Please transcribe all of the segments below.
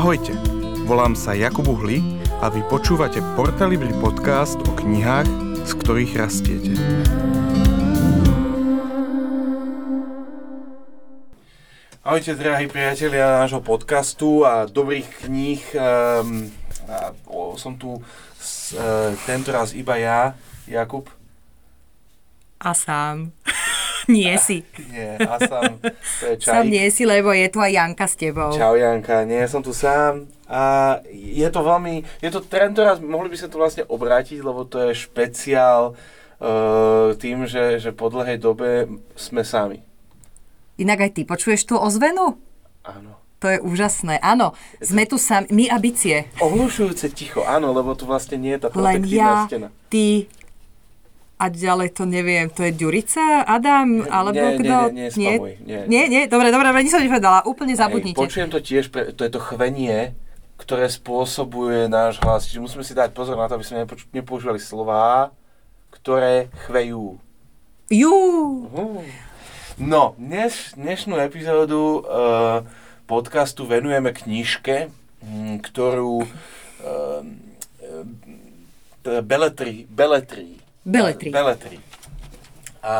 Ahojte, volám sa Jakub Uhli a vy počúvate Portalibri podcast o knihách, z ktorých rastiete. Ahojte, drahí priatelia nášho podcastu a dobrých kníh. Um, a, o, som tu s, uh, tento raz iba ja, Jakub. A sám. Nie si. Nie, a sám, to je čaj. Sám nie si, lebo je tu aj Janka s tebou. Čau Janka, nie, som tu sám. A je to veľmi, je to tento raz, mohli by sa to vlastne obrátiť, lebo to je špeciál uh, tým, že, že po dlhej dobe sme sami. Inak aj ty počuješ tú ozvenu? Áno. To je úžasné. Áno, sme tu sami, my a bicie. Ohlušujúce ticho, áno, lebo tu vlastne nie je tá Len protektívna ja, stena. ty a ďalej to neviem, to je Ďurica, Adam, alebo nie, kto? nie, nie, spamuj, nie. nie, nie, dobre, dobre, nič som nepovedala, úplne zabudnite. Hej, počujem to tiež, pre, to je to chvenie, ktoré spôsobuje náš hlas. Čiže musíme si dať pozor na to, aby sme nepoč- nepoužívali slová, ktoré chvejú. Jú, Uh. No, dnes, dnešnú epizódu uh, podcastu venujeme knižke, mm, ktorú uh, Beletri, Beletri, Beletri. Beletri. A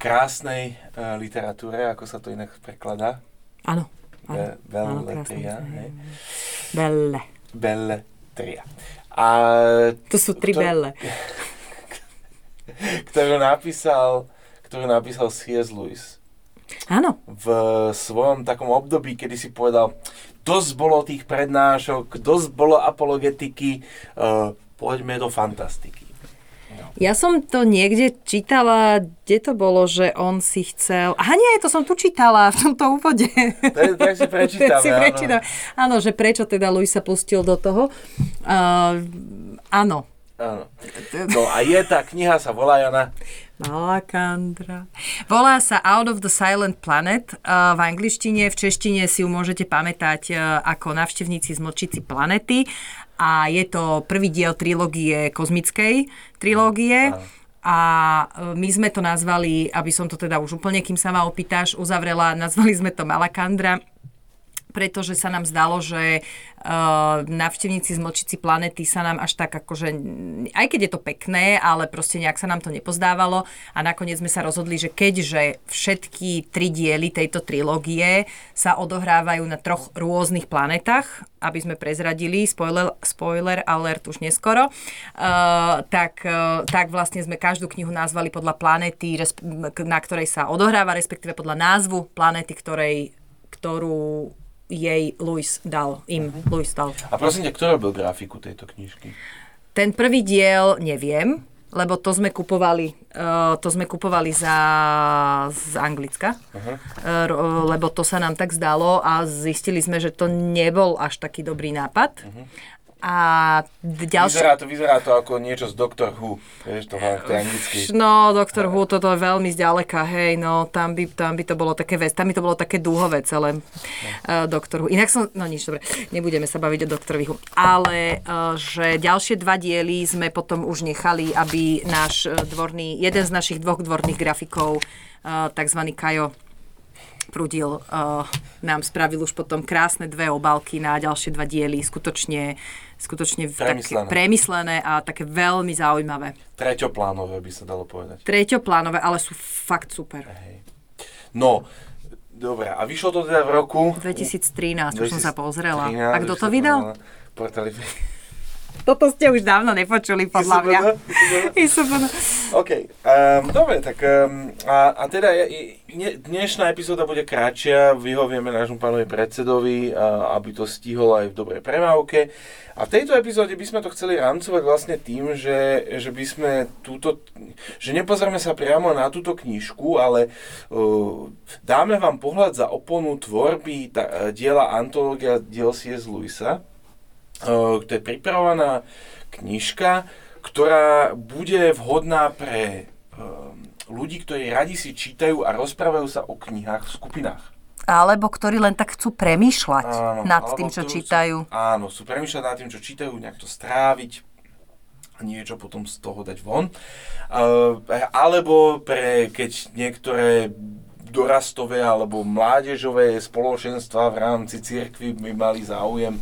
krásnej uh, literatúre, ako sa to inak prekladá? áno. Be, Beletria. Belle. Beletria. A To sú tri To- belle. ktorú napísal, ktorú napísal C.S. Lewis Áno, v svojom takom období, kedy si povedal, dosť bolo tých prednášok, dosť bolo apologetiky, uh, poďme do fantastiky. Ja som to niekde čítala, kde to bolo, že on si chcel... Aha, nie, to som tu čítala v tomto úvode. To je, tak si prečítame, si áno. prečítam. Áno, že prečo teda Louis sa pustil do toho. Uh, áno. Áno. No a je tá kniha, sa volá Jana, Malakandra. Volá sa Out of the Silent Planet uh, v angličtine, v češtine si ju môžete pamätať uh, ako navštevníci z planety a je to prvý diel trilógie kozmickej trilógie. A e, my sme to nazvali, aby som to teda už úplne, kým sa ma opýtaš, uzavrela, nazvali sme to Malakandra, pretože sa nám zdalo, že uh, návštevníci z Mlčici planety sa nám až tak akože, aj keď je to pekné, ale proste nejak sa nám to nepozdávalo. A nakoniec sme sa rozhodli, že keďže všetky tri diely tejto trilógie sa odohrávajú na troch rôznych planetách, aby sme prezradili, spoiler, spoiler alert už neskoro, uh, tak, uh, tak vlastne sme každú knihu nazvali podľa planéty, na ktorej sa odohráva, respektíve podľa názvu planéty, ktorej, ktorú jej Louis dal, im Mhm. Louis dal. A prosím ťa, kto robil grafiku tejto knižky? Ten prvý diel neviem, lebo to sme kupovali, uh, to sme kupovali za, z Anglicka, uh-huh. uh, lebo to sa nám tak zdalo a zistili sme, že to nebol až taký dobrý nápad. Uh-huh. A ďalšie... Vyzerá to, vyzerá to ako niečo z Doctor Who, vieš, to, to je anglicky. No, doktor Who, toto je veľmi zďaleka, hej, no, tam by, tam by to bolo také, vec, tam by to bolo také dúhové celé uh, doktor Who. Inak som, no nič, dobre, nebudeme sa baviť o doktorovi Who. Ale, uh, že ďalšie dva diely sme potom už nechali, aby náš dvorný, jeden z našich dvoch dvorných grafikov, uh, takzvaný Kajo, Prudil uh, nám spravil už potom krásne dve obálky na ďalšie dva diely, skutočne, skutočne Premyslené. také premyslené a také veľmi zaujímavé. Treťoplánové by sa dalo povedať. Treťoplánové, ale sú fakt super. Hej. No, dobre, a vyšlo to teda v roku... 2013, už som sa pozrela. 2013, A kto to vydal? pozrela. Toto ste už dávno nepočuli, podľa mňa. OK, um, dobre, tak um, a, a teda je, je, dnešná epizóda bude kratšia, vyhovieme nášmu pánovi predsedovi, a, aby to stihol aj v dobrej premávke. A v tejto epizóde by sme to chceli rámcovať vlastne tým, že, že by sme túto, že nepozrieme sa priamo na túto knižku, ale uh, dáme vám pohľad za oponu tvorby ta, diela Antológia diel C.S. Lewisa, to je pripravovaná knižka, ktorá bude vhodná pre ľudí, ktorí radi si čítajú a rozprávajú sa o knihách v skupinách. Alebo ktorí len tak chcú premýšľať Áno, nad tým, čo čítajú. Sú, áno, sú premýšľať nad tým, čo čítajú, nejak to stráviť a niečo potom z toho dať von. Uh, alebo pre, keď niektoré dorastové alebo mládežové spoločenstva v rámci cirkvy by mali záujem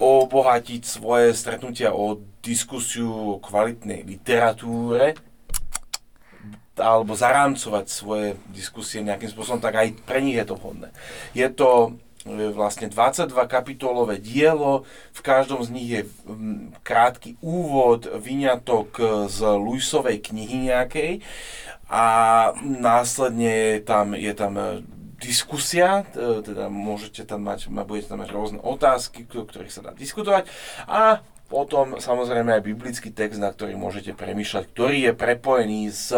obohatiť svoje stretnutia o diskusiu o kvalitnej literatúre alebo zarámcovať svoje diskusie nejakým spôsobom, tak aj pre nich je to vhodné. Je to vlastne 22 kapitolové dielo, v každom z nich je krátky úvod, vyňatok z Luisovej knihy nejakej a následne je tam, je tam e, diskusia, teda môžete tam mať, budete tam mať rôzne otázky, o ktorých sa dá diskutovať. A potom samozrejme aj biblický text, na ktorý môžete premýšľať, ktorý je prepojený s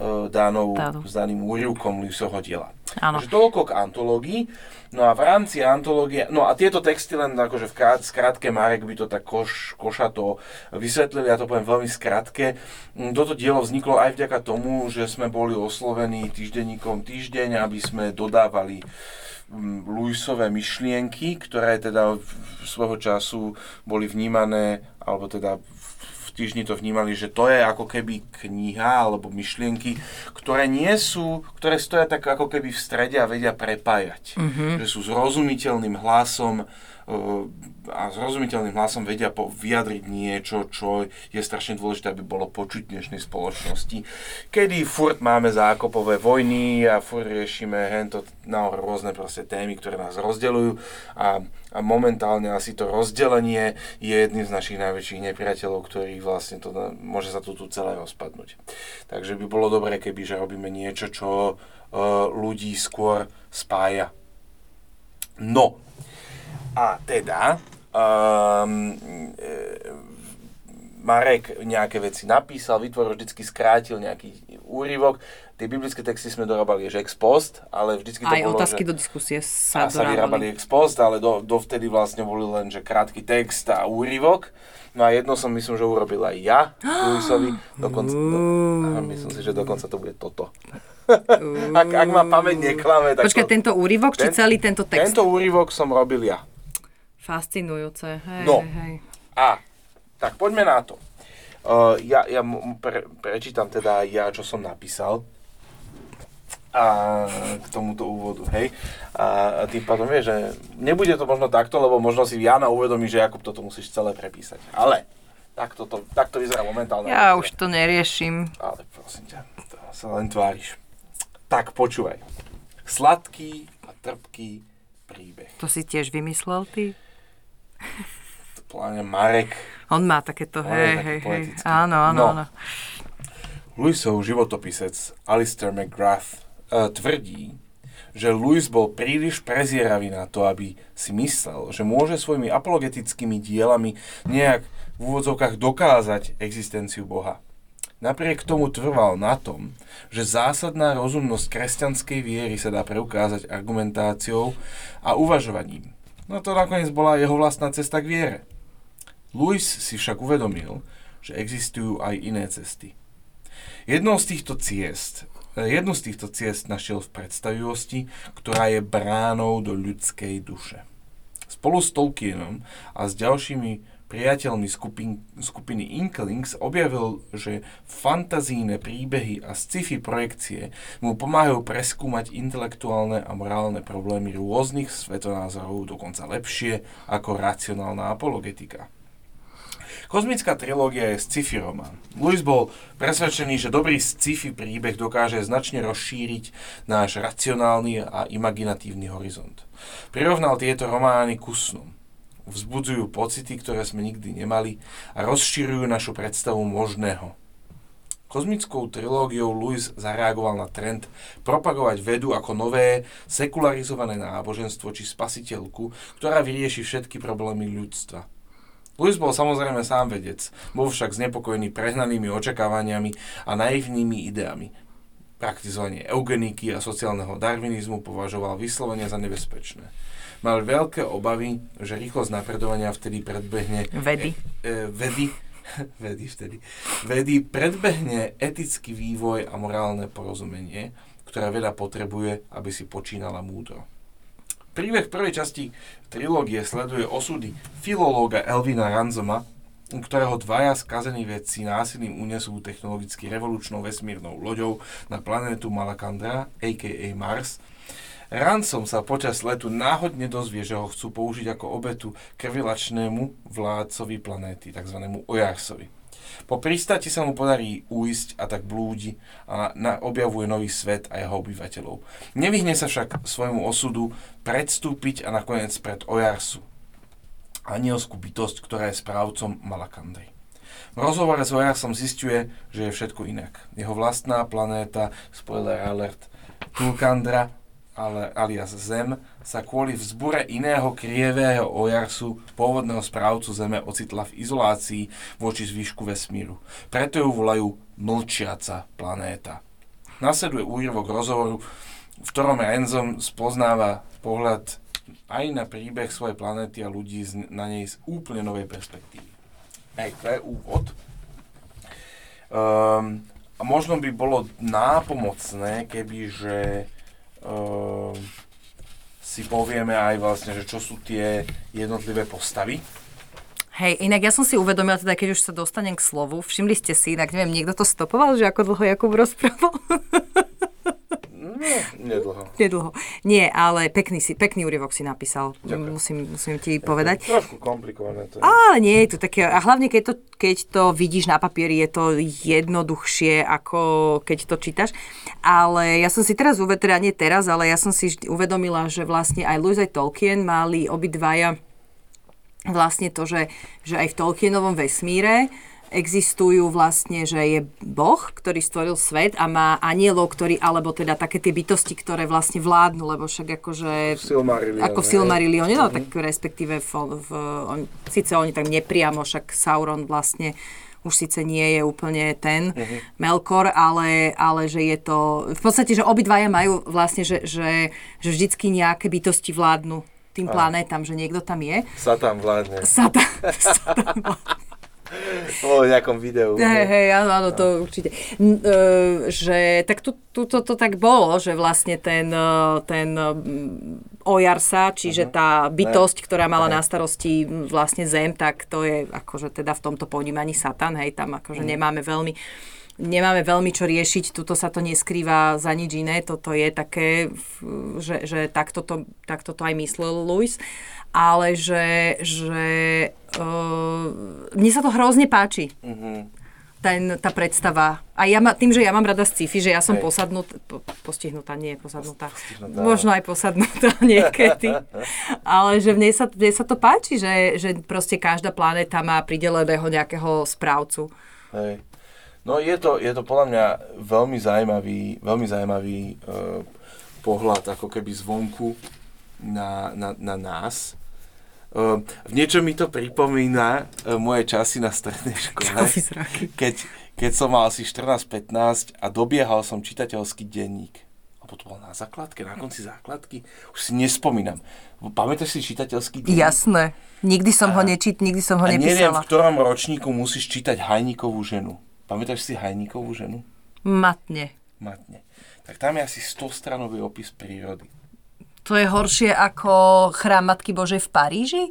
E, danou, s daným úrivkom diela. Áno. Takže toľko k antológii. No a v rámci antológie, no a tieto texty len akože v krát, skrátke Marek by to tak koš, košato vysvetlili, ja to poviem veľmi skrátke. Mm, toto dielo vzniklo aj vďaka tomu, že sme boli oslovení týždenníkom týždeň, aby sme dodávali mm, Luisové myšlienky, ktoré teda svojho času boli vnímané, alebo teda týždni to vnímali, že to je ako keby kniha alebo myšlienky, ktoré nie sú, ktoré stoja tak ako keby v strede a vedia prepájať. Mm-hmm. Že sú zrozumiteľným hlasom a zrozumiteľným hlasom vedia po, vyjadriť niečo, čo je strašne dôležité, aby bolo počuť dnešnej spoločnosti. Kedy furt máme zákopové vojny a furt riešime hento na rôzne proste témy, ktoré nás rozdeľujú a, a momentálne asi to rozdelenie je jedným z našich najväčších nepriateľov, ktorých vlastne to môže sa tu, tu celé rozpadnúť. Takže by bolo dobré, keby že robíme niečo, čo ľudí skôr spája. No, a teda, um, Marek nejaké veci napísal, vytvoril, vždycky skrátil nejaký úryvok. Tie biblické texty sme dorobali ex post, ale vždycky to Aj bolo, otázky že, do diskusie sa, sa vyrábali ex post, ale do, dovtedy vlastne boli len, že krátky text a úryvok. No a jedno som myslím, že urobil aj ja, Luisovi. Dokonca, do, myslím si, že dokonca to bude toto. ak, ak ma pamäť neklame, tak Počkaj, to, tento úryvok, ten, či celý tento text? Tento úryvok som robil ja. Fascinujúce, hej, no. hej. A, tak poďme na to. Uh, ja ja pre, prečítam teda ja, čo som napísal a k tomuto úvodu, hej. A tým pádom vieš, že nebude to možno takto, lebo možno si Jana uvedomí, že Jakub toto musíš celé prepísať. Ale takto to, takto vyzerá momentálne. Ja už to neriešim. Ale prosím ťa, to sa len tváriš. Tak počúvaj. Sladký a trpký príbeh. To si tiež vymyslel ty? Pláne Marek. On má takéto, hej, hej, hej. Áno, áno, no. áno. Louisov životopisec Alistair McGrath uh, tvrdí, že Louis bol príliš prezieravý na to, aby si myslel, že môže svojimi apologetickými dielami nejak v úvodzovkách dokázať existenciu Boha. Napriek tomu trval na tom, že zásadná rozumnosť kresťanskej viery sa dá preukázať argumentáciou a uvažovaním. No to nakoniec bola jeho vlastná cesta k viere. Louis si však uvedomil, že existujú aj iné cesty. Jednou z týchto ciest, jednu z týchto ciest našiel v predstavivosti, ktorá je bránou do ľudskej duše. Spolu s Tolkienom a s ďalšími priateľmi skupin, skupiny Inklings objavil, že fantazíne príbehy a sci-fi projekcie mu pomáhajú preskúmať intelektuálne a morálne problémy rôznych svetonázorov dokonca lepšie ako racionálna apologetika. Kozmická trilógia je sci-fi román. Lewis bol presvedčený, že dobrý sci-fi príbeh dokáže značne rozšíriť náš racionálny a imaginatívny horizont. Prirovnal tieto romány ku snom vzbudzujú pocity, ktoré sme nikdy nemali a rozširujú našu predstavu možného. Kozmickou trilógiou Lewis zareagoval na trend propagovať vedu ako nové, sekularizované náboženstvo či spasiteľku, ktorá vyrieši všetky problémy ľudstva. Lewis bol samozrejme sám vedec, bol však znepokojený prehnanými očakávaniami a naivnými ideami. Praktizovanie eugeniky a sociálneho darwinizmu považoval vyslovene za nebezpečné mal veľké obavy, že rýchlosť napredovania vtedy predbehne... Vedy. E, e, vedy, vedy vtedy. Vedy predbehne etický vývoj a morálne porozumenie, ktoré veda potrebuje, aby si počínala múdro. Príbeh prvej časti trilógie sleduje osudy filológa Elvina Ranzoma, ktorého dvaja skazení vedci násilím unesú technologicky revolučnou vesmírnou loďou na planétu Malakandra, a.k.a. Mars. Ransom sa počas letu náhodne dozvie, že ho chcú použiť ako obetu krvilačnému vládcovi planéty, tzv. Ojarsovi. Po pristati sa mu podarí uísť a tak blúdi a na, objavuje nový svet a jeho obyvateľov. Nevyhne sa však svojmu osudu predstúpiť a nakoniec pred Ojarsu, anielskú bytosť, ktorá je správcom Malakandry. V rozhovore s Ojarsom zistuje, že je všetko inak. Jeho vlastná planéta, spoiler alert, Tulkandra, ale, alias Zem, sa kvôli vzbure iného krievého Ojarsu, pôvodného správcu Zeme, ocitla v izolácii voči zvýšku vesmíru. Preto ju volajú mlčiaca planéta. Nasleduje úryvok rozhovoru, v ktorom Renzom spoznáva pohľad aj na príbeh svojej planéty a ľudí na nej z úplne novej perspektívy. Hej, to je úvod. Um, a možno by bolo nápomocné, keby, že um, si povieme aj vlastne, že čo sú tie jednotlivé postavy. Hej, inak ja som si uvedomila, teda keď už sa dostanem k slovu, všimli ste si, inak neviem, niekto to stopoval, že ako dlho Jakub rozprával? Nie, nedlho. Nedlho. Nie, ale pekný, si, pekný úryvok si napísal, musím, musím ti povedať. Trošku komplikované to je. Ale nie je to také, a hlavne keď to, keď to vidíš na papieri, je to jednoduchšie, ako keď to čítaš. Ale ja som si teraz uvedomila, teda nie teraz, ale ja som si uvedomila, že vlastne aj Lewis aj Tolkien mali obidvaja vlastne to, že, že aj v Tolkienovom vesmíre existujú vlastne, že je Boh, ktorý stvoril svet a má anielov, ktorí, alebo teda také tie bytosti, ktoré vlastne vládnu, lebo však akože... Silmarillion, ako v Silmarillione, no tak respektíve v, v, on, síce oni tak nepriamo, však Sauron vlastne už síce nie je úplne ten uh-huh. Melkor, ale, ale že je to... V podstate, že obidvaja majú vlastne, že, že, že vždycky nejaké bytosti vládnu tým planétam, že niekto tam je. Satan vládne. Satan, Satan vládne. o nejakom videu. Hej, hej, áno, áno, to určite. N, e, že, tak tu, tu to, to tak bolo, že vlastne ten, e, ten Ojarsa, čiže uh-huh. tá bytosť, ktorá mala uh-huh. na starosti vlastne zem, tak to je akože teda v tomto ponímaní Satan, hej, tam akože uh-huh. nemáme veľmi nemáme veľmi čo riešiť, tuto sa to neskrýva za nič iné, toto je také, že, že takto, to, takto to aj myslel Louis, ale že, že uh, mne sa to hrozne páči. Uh-huh ten, tá predstava. A ja ma, tým, že ja mám rada sci-fi, že ja som posadnutá, po, postihnutá, nie posadnutá, postihnutá. možno aj posadnutá niekedy, ale že mne sa, mne sa to páči, že, že proste každá planéta má prideleného nejakého správcu. Hej. No je to, je to podľa mňa veľmi zaujímavý, veľmi zaujímavý uh, pohľad ako keby zvonku na, na, na nás. Uh, v niečom mi to pripomína uh, moje časy na strednej škole, keď, keď som mal asi 14-15 a dobiehal som čitateľský denník. Alebo to bolo na základke, na konci základky, už si nespomínam. Pamätáš si čitateľský denník? Jasné. Nikdy som a, ho nečít, nikdy som ho a nepísala. neviem, v ktorom ročníku musíš čítať Hajníkovú ženu. Pamätáš si Hajníkovú ženu? Matne. Matne. Tak tam je asi 100 stranový opis prírody. To je horšie ako chrám Matky Božej v Paríži?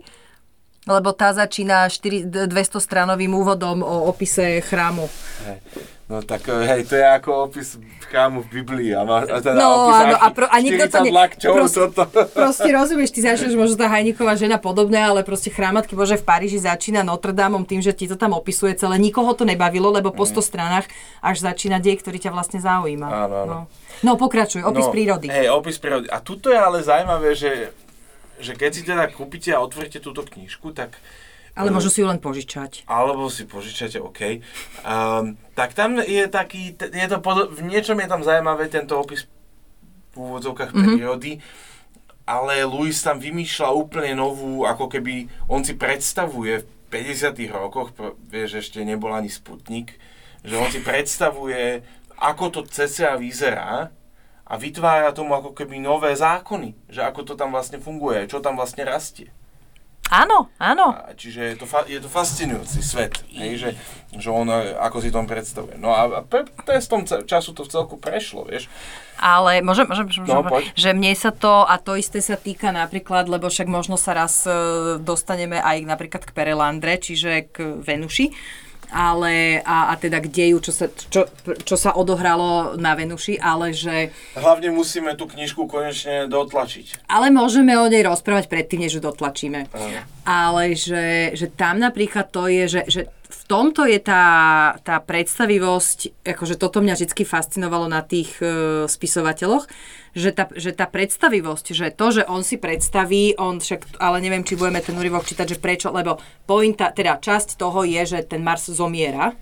Lebo tá začína 4, 200 stranovým úvodom o opise chrámu. Hej. No tak eh, hej, to je ako opis chrámu v Biblii. A, má, a teda no áno, a, pro, a nikto to ne... Lakťov, proste, toto. proste rozumieš, ty začneš možno tá Hajníková žena podobné, ale proste chrámatky Bože v Paríži začína Notre Dame tým, že ti to tam opisuje celé. Nikoho to nebavilo, lebo po 100 mm. stranách až začína dej, ktorý ťa vlastne zaujíma. Áno, áno. No. no pokračuj, opis no, prírody. Hej, opis prírody. A tuto je ale zaujímavé, že, že keď si teda kúpite a otvoríte túto knižku, tak ale môžu si ju len požičať. Alebo si požičate, OK. Um, tak tam je taký, je to pod, v niečom je tam zaujímavé tento opis v úvodzovkách mm-hmm. ale Louis tam vymýšľa úplne novú, ako keby on si predstavuje v 50 rokoch, vieš, ešte nebol ani Sputnik, že on si predstavuje, ako to CCA vyzerá a vytvára tomu ako keby nové zákony, že ako to tam vlastne funguje, čo tam vlastne rastie. Áno, áno. A čiže je to, fa- je to fascinujúci svet, hej, že, že on e, ako si tom predstavuje. No a pre, testom času to v celku prešlo, vieš. Ale môžem, môžem, môžem No, poď. že mne sa to, a to isté sa týka napríklad, lebo však možno sa raz e, dostaneme aj napríklad k Perelandre, čiže k Venuši, ale a, a teda k deju, čo sa, čo, čo sa odohralo na Venuši, ale že Hlavne musíme tú knižku konečne dotlačiť. ale môžeme o nej rozprávať predtým, než ju dotlačíme. Áno. Ale že, že tam napríklad to je, že, že tomto je tá, tá predstavivosť, akože toto mňa vždy fascinovalo na tých e, spisovateľoch, že tá, že tá predstavivosť, že to, že on si predstaví, on však, ale neviem, či budeme ten úryvok čítať, že prečo, lebo pointa, teda časť toho je, že ten Mars zomiera.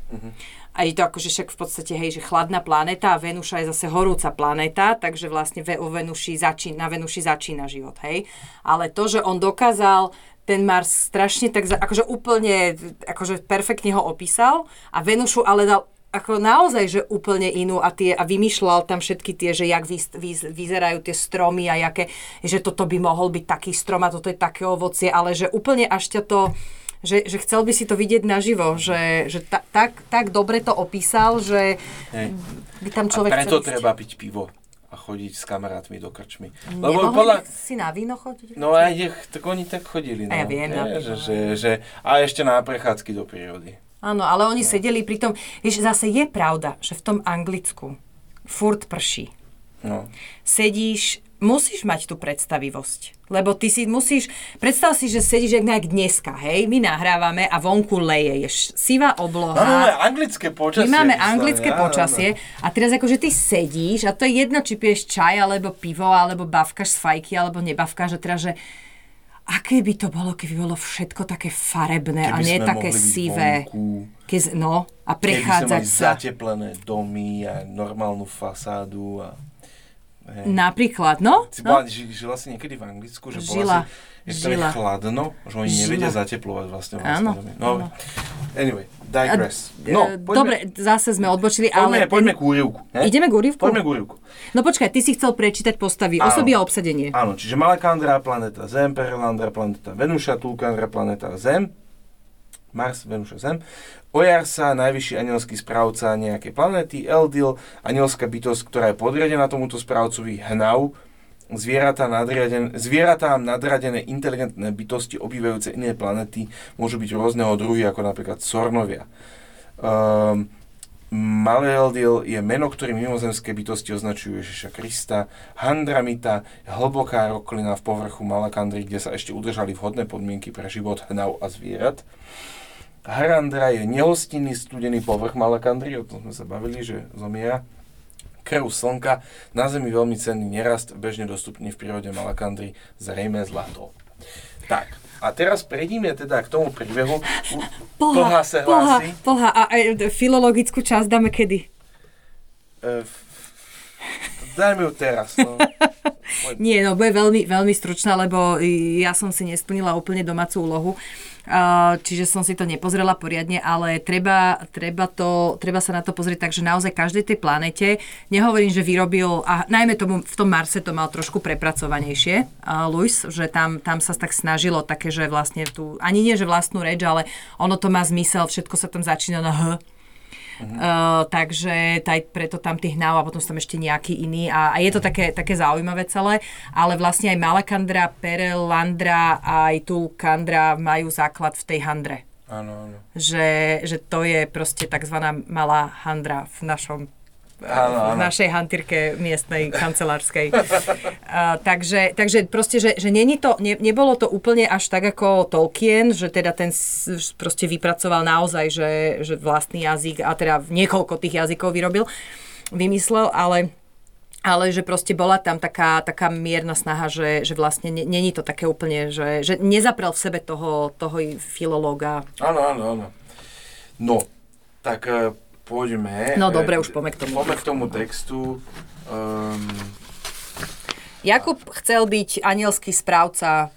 A je to akože však v podstate, hej, že chladná planéta a Venuša je zase horúca planéta, takže vlastne o Venuši začína, na Venuši začína život, hej. Ale to, že on dokázal ten Mars strašne tak, akože úplne, akože perfektne ho opísal a Venušu ale dal ako naozaj, že úplne inú a, tie, a vymýšľal tam všetky tie, že jak vy, vy, vyzerajú tie stromy a jaké, že toto by mohol byť taký strom a toto je také ovocie, ale že úplne až ťa to, že, že chcel by si to vidieť naživo, že, že ta, tak, tak dobre to opísal, že by tam A človek preto chcel ísť. treba piť pivo a chodiť s kamarátmi do krčmy. Nemohli Lebo podľa... si na víno chodiť? No aj nech, tak oni tak chodili. No. A ja viem, Nie, napríklad. že, že, že, a ešte na prechádzky do prírody. Áno, ale oni sedeli pri tom, vieš, zase je pravda, že v tom Anglicku furt prší. No. sedíš, musíš mať tú predstavivosť. Lebo ty si musíš, predstav si, že sedíš jak nejak dneska, hej, my nahrávame a vonku leje, je sivá obloha. Áno, máme anglické počasie. My máme anglické áno, počasie a teraz akože ty sedíš a to je jedno, či piješ čaj, alebo pivo, alebo bavkaš z fajky, alebo nebavkaš, že teraz, že aké by to bolo, keby bolo všetko také farebné Keby a nie také sivé. vonku, no, a Keby sme prechádzať mali sa. zateplené domy a normálnu fasádu a... Hej. Napríklad, no. Si no. bola, ži, žila si niekedy v Anglicku, že Žila, bola si, žila. chladno, že oni Žila. nevedia zateplovať vlastne vlastné Áno. No, áno. anyway, digress. E, No, Dobre, zase sme odbočili, poďme, ale... poďme k úrivku. ne? Ideme k úryvku? Poďme k úrivku. No počkaj, ty si chcel prečítať postavy, Áno. osoby a obsadenie. Áno, čiže Malakandra, planéta Zem, Perelandra, planéta Venuša, Tulkandra, planéta Zem, Mars, Venuša, Zem, Ojarsa, najvyšší anielský správca nejakej planéty, Eldil, anielská bytosť, ktorá je podriadená tomuto správcovi, Hnau, zvieratá, nadriaden, zvieratá nadradené inteligentné bytosti obývajúce iné planety môžu byť rôzneho druhy, ako napríklad Sornovia. Um, Maleldil je meno, ktorým mimozemské bytosti označujú Ježiša Krista. Handramita je hlboká roklina v povrchu Malakandry, kde sa ešte udržali vhodné podmienky pre život hnau a zvierat. Harandra je nehostinný studený povrch Malakandry, o tom sme sa bavili, že zomiera. Krv slnka, na Zemi veľmi cenný nerast, bežne dostupný v prírode Malakandry, zrejme zlato. Tak, a teraz prejdime teda k tomu príbehu. U- Plha sa hlási. plha. A e, filologickú časť dáme kedy? E, Dajme ju teraz. No. Nie, no bude veľmi, veľmi stručná, lebo ja som si nesplnila úplne domácu úlohu. Čiže som si to nepozrela poriadne, ale treba, treba, to, treba sa na to pozrieť tak, že naozaj každej tej planete, nehovorím, že vyrobil, a najmä tomu v tom Marse to mal trošku prepracovanejšie, Luis, že tam, tam sa tak snažilo také, že vlastne tu, ani nie, že vlastnú reč, ale ono to má zmysel, všetko sa tam začína na H. Uh, takže taj, preto tam tých hnav a potom sú tam ešte nejaký iný a, a je to také, také zaujímavé celé, ale vlastne aj Malakandra, Perelandra a aj tu Kandra majú základ v tej handre. Áno, áno. Že, že to je proste tzv. malá handra v našom Áno, v áno. našej hantírke miestnej kancelárskej. uh, takže, takže proste, že, že není to, ne, nebolo to úplne až tak ako Tolkien, že teda ten proste vypracoval naozaj, že, že vlastný jazyk a teda niekoľko tých jazykov vyrobil, vymyslel, ale ale že proste bola tam taká, taká mierna snaha, že, že vlastne ne- není to také úplne, že, že nezaprel v sebe toho, toho filológa. Áno, áno, áno. No, tak e, poďme. No e, dobre, už poďme k tomu. Poďme k tomu textu. Um, Jakub chcel byť anielský správca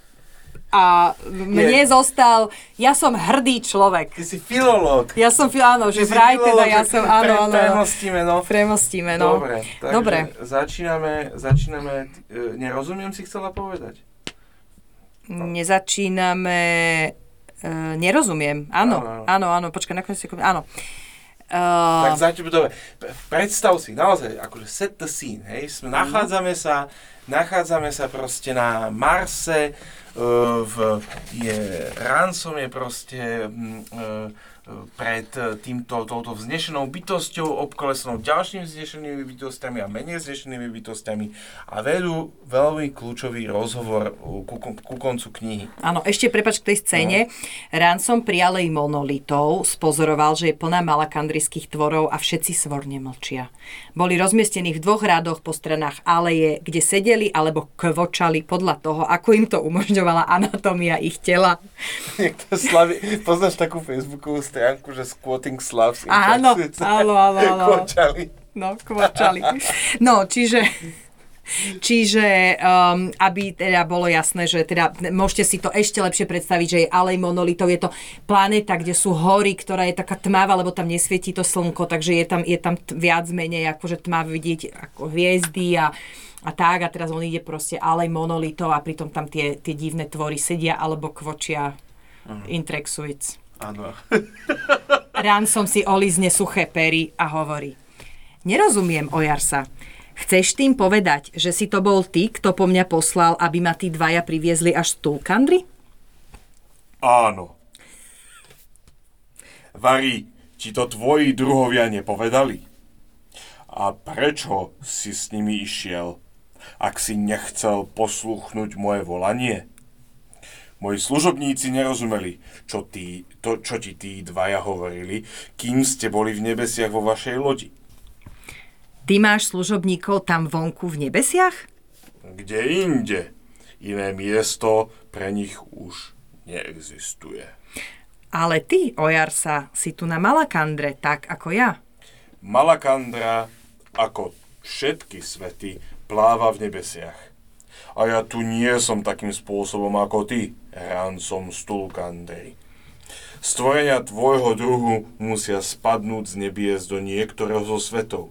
a mne Nie. zostal, ja som hrdý človek. ty si filológ. Ja som, áno, že Ty si vraj teda ja som, áno, áno, áno. Premostíme, no. Premostíme, no. Dobre, takže Dobre. začíname, začíname, e, nerozumiem si chcela povedať. nezačíname... Uh, nerozumiem. Áno, áno, áno, áno počkaj, nakoniec. Áno. Uh... Tak zatiaľ, dobre, predstav si, naozaj, akože set the scene, hej, sme, nachádzame sa, nachádzame sa proste na Marse, uh, v, je, Ransom je proste uh, pred e, týmto, touto vznešenou bytosťou, obkolesenou ďalšími vznešenými bytostiami a menej vznešenými bytostiami a vedú veľmi kľúčový rozhovor ku, ku koncu knihy. Áno, ešte prepač k tej scéne. No. Ransom pri alej monolitov spozoroval, že je plná malakandrijských tvorov a všetci svorne mlčia. Boli rozmiestnení v dvoch rádoch po stranách aleje, kde sedeli alebo kvočali podľa toho, ako im to umožňovala anatómia ich tela. Niekto slaví, poznáš takú Facebookovú stránku, že squatting slaves. Áno, áno, áno, áno. Kvočali. No, kvočali. No, čiže... Čiže, um, aby teda bolo jasné, že teda môžete si to ešte lepšie predstaviť, že je alej monolitov, je to planéta, kde sú hory, ktorá je taká tmavá, lebo tam nesvietí to slnko, takže je tam, je tam viac menej akože tma vidieť ako hviezdy a, a tak. A teraz on ide proste alej monolitov a pritom tam tie, tie divné tvory sedia alebo kvočia uh-huh. Intrexuits. Áno. som si olizne suché pery a hovorí. Nerozumiem, Ojarsa. Chceš tým povedať, že si to bol ty, kto po mňa poslal, aby ma tí dvaja priviezli až z Tulkandry? Áno. Vari, ti to tvoji druhovia nepovedali? A prečo si s nimi išiel, ak si nechcel posluchnúť moje volanie? Moji služobníci nerozumeli, čo, tí, to, čo ti tí dvaja hovorili, kým ste boli v nebesiach vo vašej lodi. Ty máš služobníkov tam vonku v nebesiach? Kde inde. Iné miesto pre nich už neexistuje. Ale ty, Ojarsa, si tu na Malakandre, tak ako ja. Malakandra, ako všetky svety, pláva v nebesiach. A ja tu nie som takým spôsobom ako ty, Ransom Stulkandej. Stvorenia tvojho druhu musia spadnúť z nebies do niektorého zo svetov.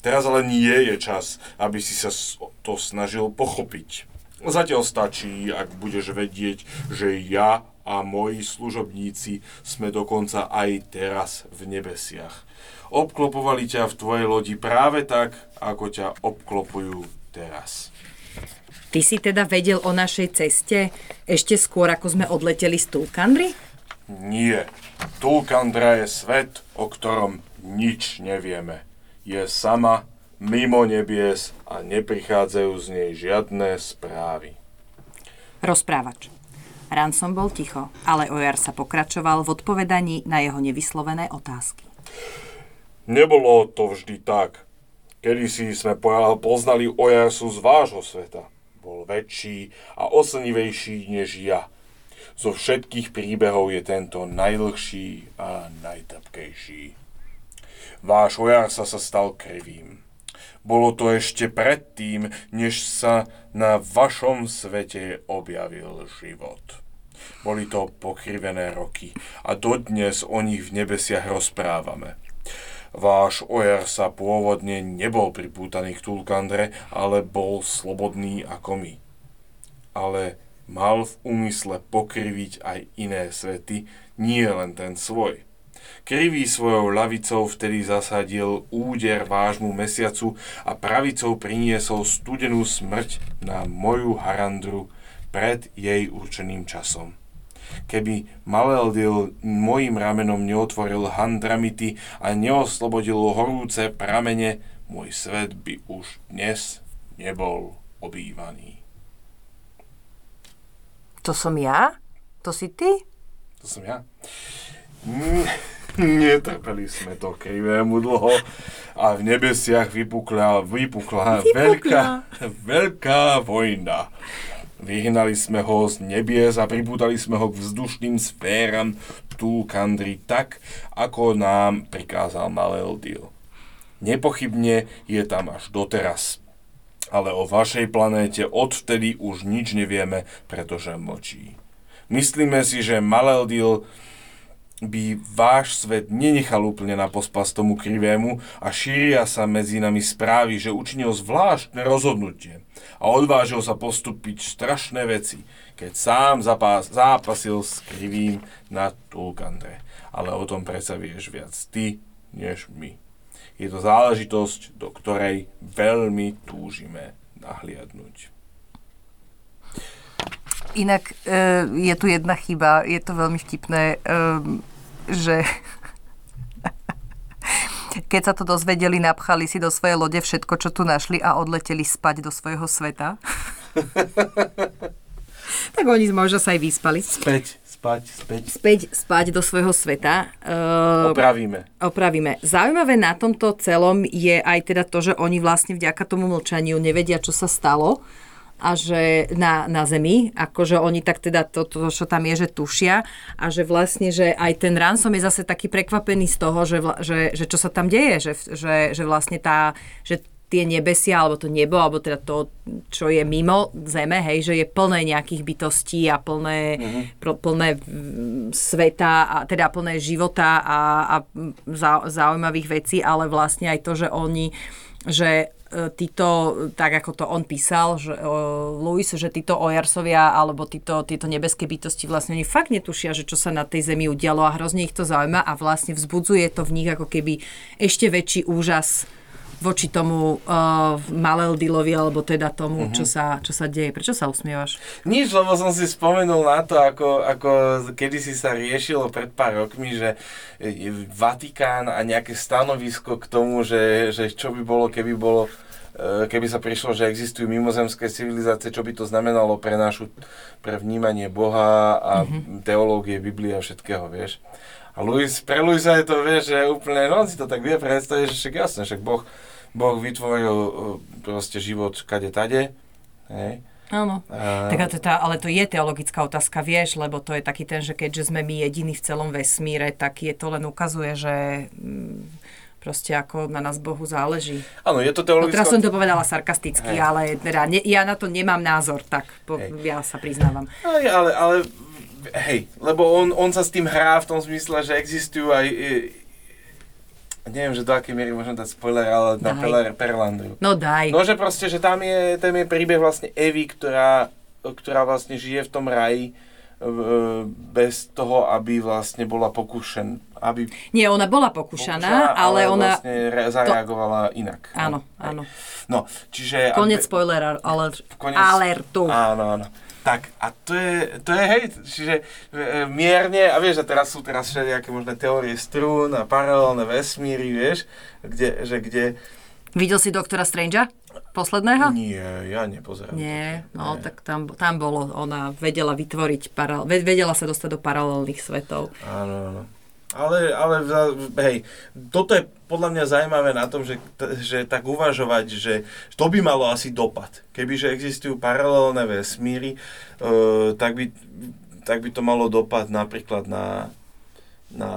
Teraz ale nie je čas, aby si sa to snažil pochopiť. Zatiaľ stačí, ak budeš vedieť, že ja a moji služobníci sme dokonca aj teraz v nebesiach. Obklopovali ťa v tvojej lodi práve tak, ako ťa obklopujú teraz. Ty si teda vedel o našej ceste ešte skôr, ako sme odleteli z Tulkandry? Nie. Tulkandra je svet, o ktorom nič nevieme. Je sama, mimo nebies a neprichádzajú z nej žiadne správy. Rozprávač. Ransom bol ticho, ale Ojar sa pokračoval v odpovedaní na jeho nevyslovené otázky. Nebolo to vždy tak. Kedy si sme poznali Ojarsu z vášho sveta bol väčší a oslnivejší než ja. Zo všetkých príbehov je tento najdlhší a najtrpkejší. Váš Ojarsa sa stal krivým. Bolo to ešte predtým, než sa na vašom svete objavil život. Boli to pokrivené roky a dodnes o nich v nebesiach rozprávame. Váš Ojer sa pôvodne nebol pripútaný k Tulkandre, ale bol slobodný ako my. Ale mal v úmysle pokriviť aj iné svety, nie len ten svoj. Krivý svojou ľavicou vtedy zasadil úder vášmu mesiacu a pravicou priniesol studenú smrť na moju Harandru pred jej určeným časom. Keby Maleldil mojim ramenom neotvoril Handramity a neoslobodil horúce pramene, môj svet by už dnes nebol obývaný. To som ja? To si ty? To som ja. Netrpeli sme to krivému dlho a v nebesiach vypukla, vypukla, vypukla. Veľká, veľká vojna. Vyhnali sme ho z nebies a pribúdali sme ho k vzdušným sféram Tulkandry tak, ako nám prikázal Maleldil. Nepochybne je tam až doteraz. Ale o vašej planéte odvtedy už nič nevieme, pretože mlčí. Myslíme si, že Maleldil by váš svet nenechal úplne na pospas tomu krivému a šíria sa medzi nami správy, že učinil zvláštne rozhodnutie a odvážil sa postúpiť strašné veci, keď sám zapás, zápasil s krivým na Tulkandre. Ale o tom predsa vieš viac ty, než my. Je to záležitosť, do ktorej veľmi túžime nahliadnúť. Inak e, je tu jedna chyba, je to veľmi vtipné, e, že keď sa to dozvedeli, napchali si do svojej lode všetko, čo tu našli a odleteli spať do svojho sveta. tak oni možno sa aj vyspali. Späť, spať, späť. Späť spať do svojho sveta. Uh, opravíme. Opravíme. Zaujímavé na tomto celom je aj teda to, že oni vlastne vďaka tomu mlčaniu nevedia, čo sa stalo a že na, na zemi, akože oni tak teda to, to, čo tam je, že tušia a že vlastne, že aj ten ransom je zase taký prekvapený z toho, že, že, že čo sa tam deje, že, že, že vlastne tá, že tie nebesia, alebo to nebo, alebo teda to, čo je mimo Zeme, hej, že je plné nejakých bytostí a plné, mm-hmm. plné sveta, a teda plné života a, a zaujímavých vecí, ale vlastne aj to, že oni, že títo, tak ako to on písal, že, uh, Louis, že títo ojarsovia alebo títo, títo nebeské bytosti vlastne oni fakt netušia, že čo sa na tej zemi udialo a hrozne ich to zaujíma a vlastne vzbudzuje to v nich ako keby ešte väčší úžas voči tomu uh, Maleldilovi, alebo teda tomu, uh-huh. čo, sa, čo sa deje. Prečo sa usmievaš? Nič, lebo som si spomenul na to, ako, ako kedysi sa riešilo pred pár rokmi, že Vatikán a nejaké stanovisko k tomu, že, že čo by bolo, keby bolo e, keby sa prišlo, že existujú mimozemské civilizácie, čo by to znamenalo pre našu, pre vnímanie Boha a mm-hmm. teológie, Biblie a všetkého, vieš. A Luis, pre Luisa je to, vieš, že úplne, no on si to tak vie predstaviť, že však jasne, však Boh Boh vytvoril uh, proste život kade tade. Hej. Áno. Uh, tak to tá, ale to je teologická otázka, vieš, lebo to je taký ten, že keďže sme my jediní v celom vesmíre, tak je to len ukazuje, že mm, proste ako na nás Bohu záleží. Áno, je to teologická... No, teraz som to povedala sarkasticky, Hej. ale teda ne, ja na to nemám názor, tak po, ja sa priznávam. Aj, ale, ale hej, lebo on, on sa s tým hrá v tom zmysle, že existujú aj neviem, že do akej miery môžem dať spoiler, ale daj. na Peller, Perlandru. No daj. No, že proste, že tam je, tam je príbeh vlastne Evy, ktorá, ktorá vlastne žije v tom raji bez toho, aby vlastne bola pokúšen, aby... Nie, ona bola pokúšaná, ale, ale ona... vlastne re- zareagovala to... inak. Áno, áno. No, čiže... Konec aby... spoiler alert. Alertu. Áno, áno. Tak a to je, to je hej, čiže e, mierne, a vieš, a teraz sú teraz všelijaké možné teórie strún a paralelné vesmíry, vieš, kde, že kde... Videl si doktora Strangea? Posledného? Nie, ja nepozerám. Nie, no Nie. tak tam, tam bolo, ona vedela vytvoriť, paral, vedela sa dostať do paralelných svetov. Áno, áno. Ale, ale hej, toto je podľa mňa zaujímavé na tom, že, že tak uvažovať, že to by malo asi dopad. Kebyže existujú paralelné vesmíry, uh, tak, by, tak by to malo dopad napríklad na, na,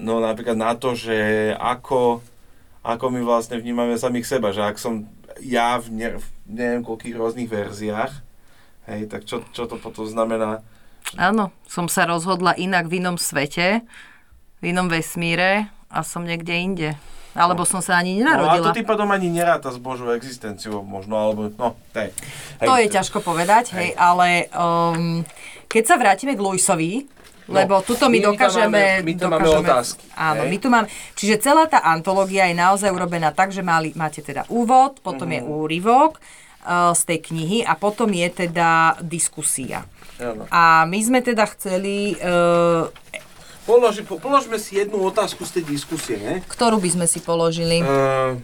no napríklad na to, že ako, ako my vlastne vnímame samých seba, že ak som ja v, ne, v neviem koľkých rôznych verziách, hej, tak čo, čo to potom znamená Áno, som sa rozhodla inak v inom svete, v inom vesmíre a som niekde inde. Alebo som sa ani nenarodila. No a to tým pádom ani neráta s Božou existenciou možno, alebo no, hej. hej. To je ťažko povedať, hej, hej ale um, keď sa vrátime k Luisovi, no, lebo tuto my, my dokážeme... My to máme, dokážeme, otázky. Áno, hej. my tu máme... Čiže celá tá antológia je naozaj urobená tak, že mali, máte teda úvod, potom mm-hmm. je mhm. úryvok uh, z tej knihy a potom je teda diskusia. A my sme teda chceli... Uh, Položi, po, položme si jednu otázku z tej diskusie, ne? Ktorú by sme si položili? Uh,